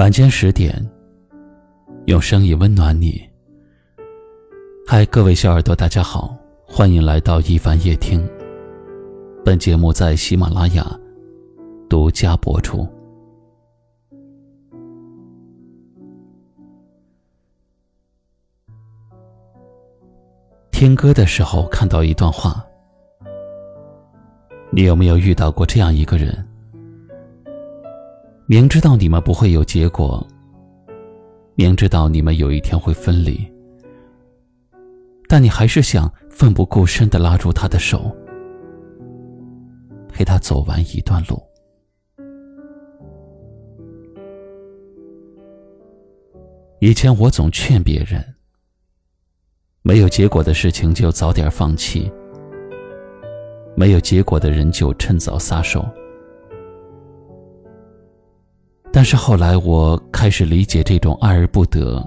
晚间十点，用声音温暖你。嗨，各位小耳朵，大家好，欢迎来到一凡夜听。本节目在喜马拉雅独家播出。听歌的时候看到一段话，你有没有遇到过这样一个人？明知道你们不会有结果，明知道你们有一天会分离，但你还是想奋不顾身的拉住他的手，陪他走完一段路。以前我总劝别人，没有结果的事情就早点放弃，没有结果的人就趁早撒手。但是后来，我开始理解这种爱而不得、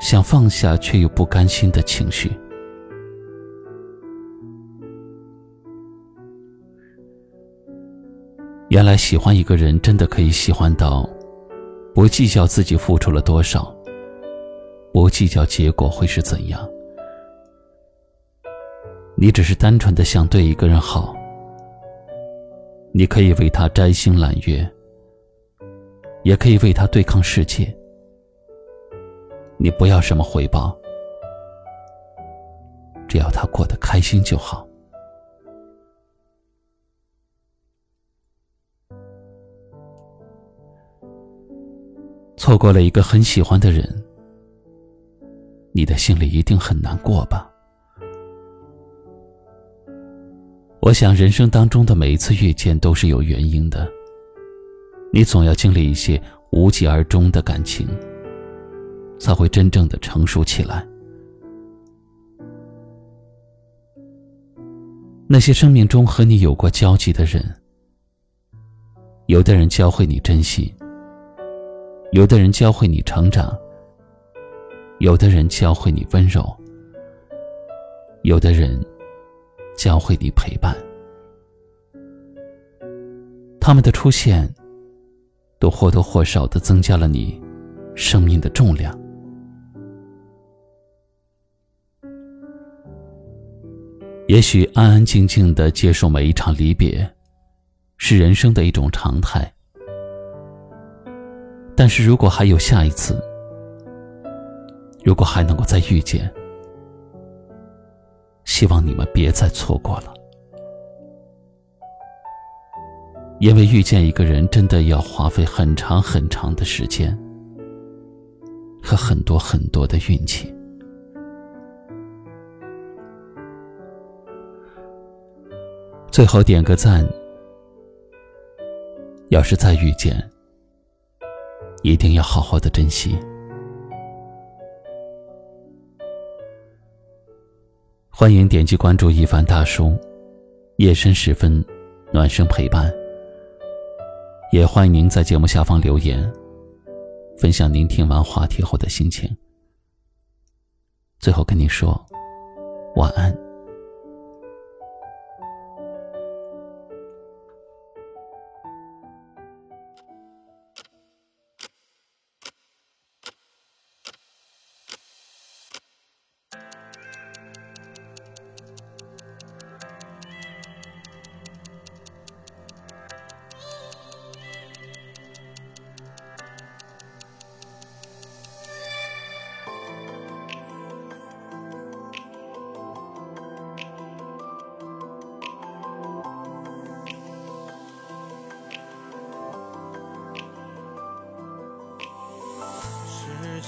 想放下却又不甘心的情绪。原来喜欢一个人，真的可以喜欢到不计较自己付出了多少，不计较结果会是怎样。你只是单纯的想对一个人好，你可以为他摘星揽月。也可以为他对抗世界。你不要什么回报，只要他过得开心就好。错过了一个很喜欢的人，你的心里一定很难过吧？我想，人生当中的每一次遇见都是有原因的。你总要经历一些无疾而终的感情，才会真正的成熟起来。那些生命中和你有过交集的人，有的人教会你珍惜，有的人教会你成长，有的人教会你温柔，有的人教会你陪伴。他们的出现。都或多或少的增加了你生命的重量。也许安安静静的接受每一场离别，是人生的一种常态。但是如果还有下一次，如果还能够再遇见，希望你们别再错过了。因为遇见一个人，真的要花费很长很长的时间，和很多很多的运气。最后点个赞，要是再遇见，一定要好好的珍惜。欢迎点击关注一凡大叔，夜深时分，暖声陪伴。也欢迎您在节目下方留言，分享您听完话题后的心情。最后跟你说晚安。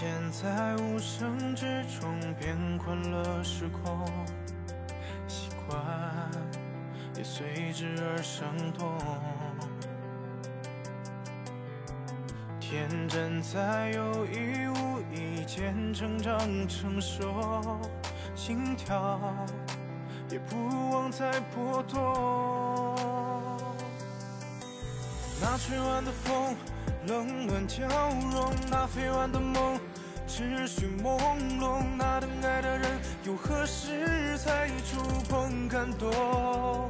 间在无声之中变宽了时空，习惯也随之而生动。天真在有意无意间成长成熟，心跳也不忘再波动。那吹完的风，冷暖交融，那飞完的梦。只需朦胧，那等爱的人又何时才触碰感动？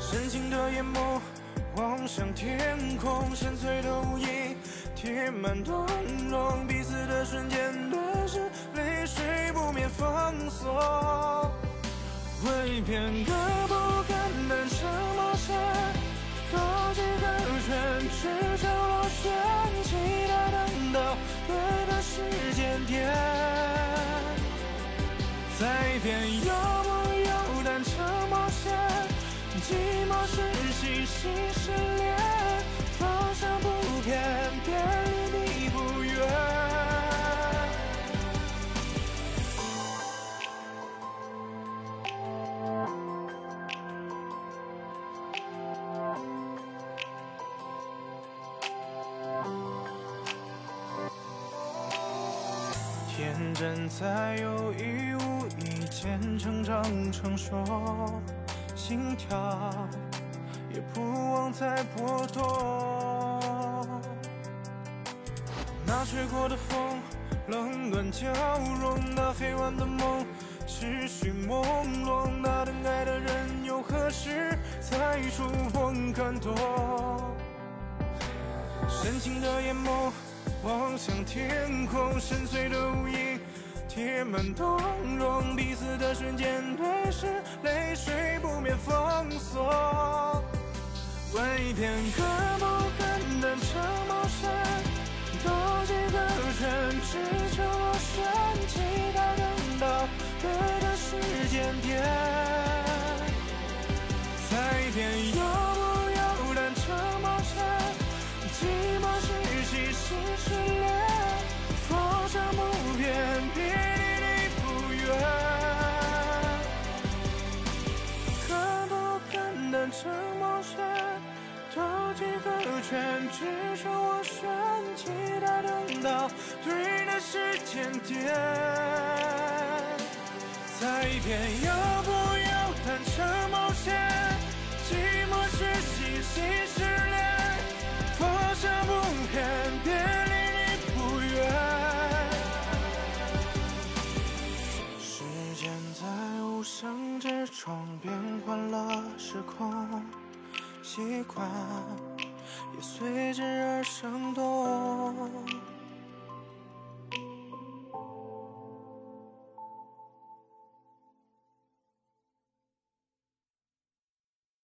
深情的眼眸望向天空，深邃的无垠贴满冬融，彼此的瞬间对视，泪水不免放松。为片刻不敢单沉默时，多几个是星星失恋，方向不变，便离你不远。天真在有意无意间成长成熟，心跳也不忘再波动。那吹过的风，冷暖交融；那飞完的梦，持续朦胧。那等待的人，又何时才触碰感动？深情的眼眸。望向天空，深邃的无垠，贴满冬融，彼此的瞬间对视，泪水不免放松。为片刻不敢单沉默时，多几个圈，只求螺旋，期待等到对的时间点。的，兜几个圈，只剩我选，期待等到对的时间点。再一遍要不有，但沉习惯也随之而生动。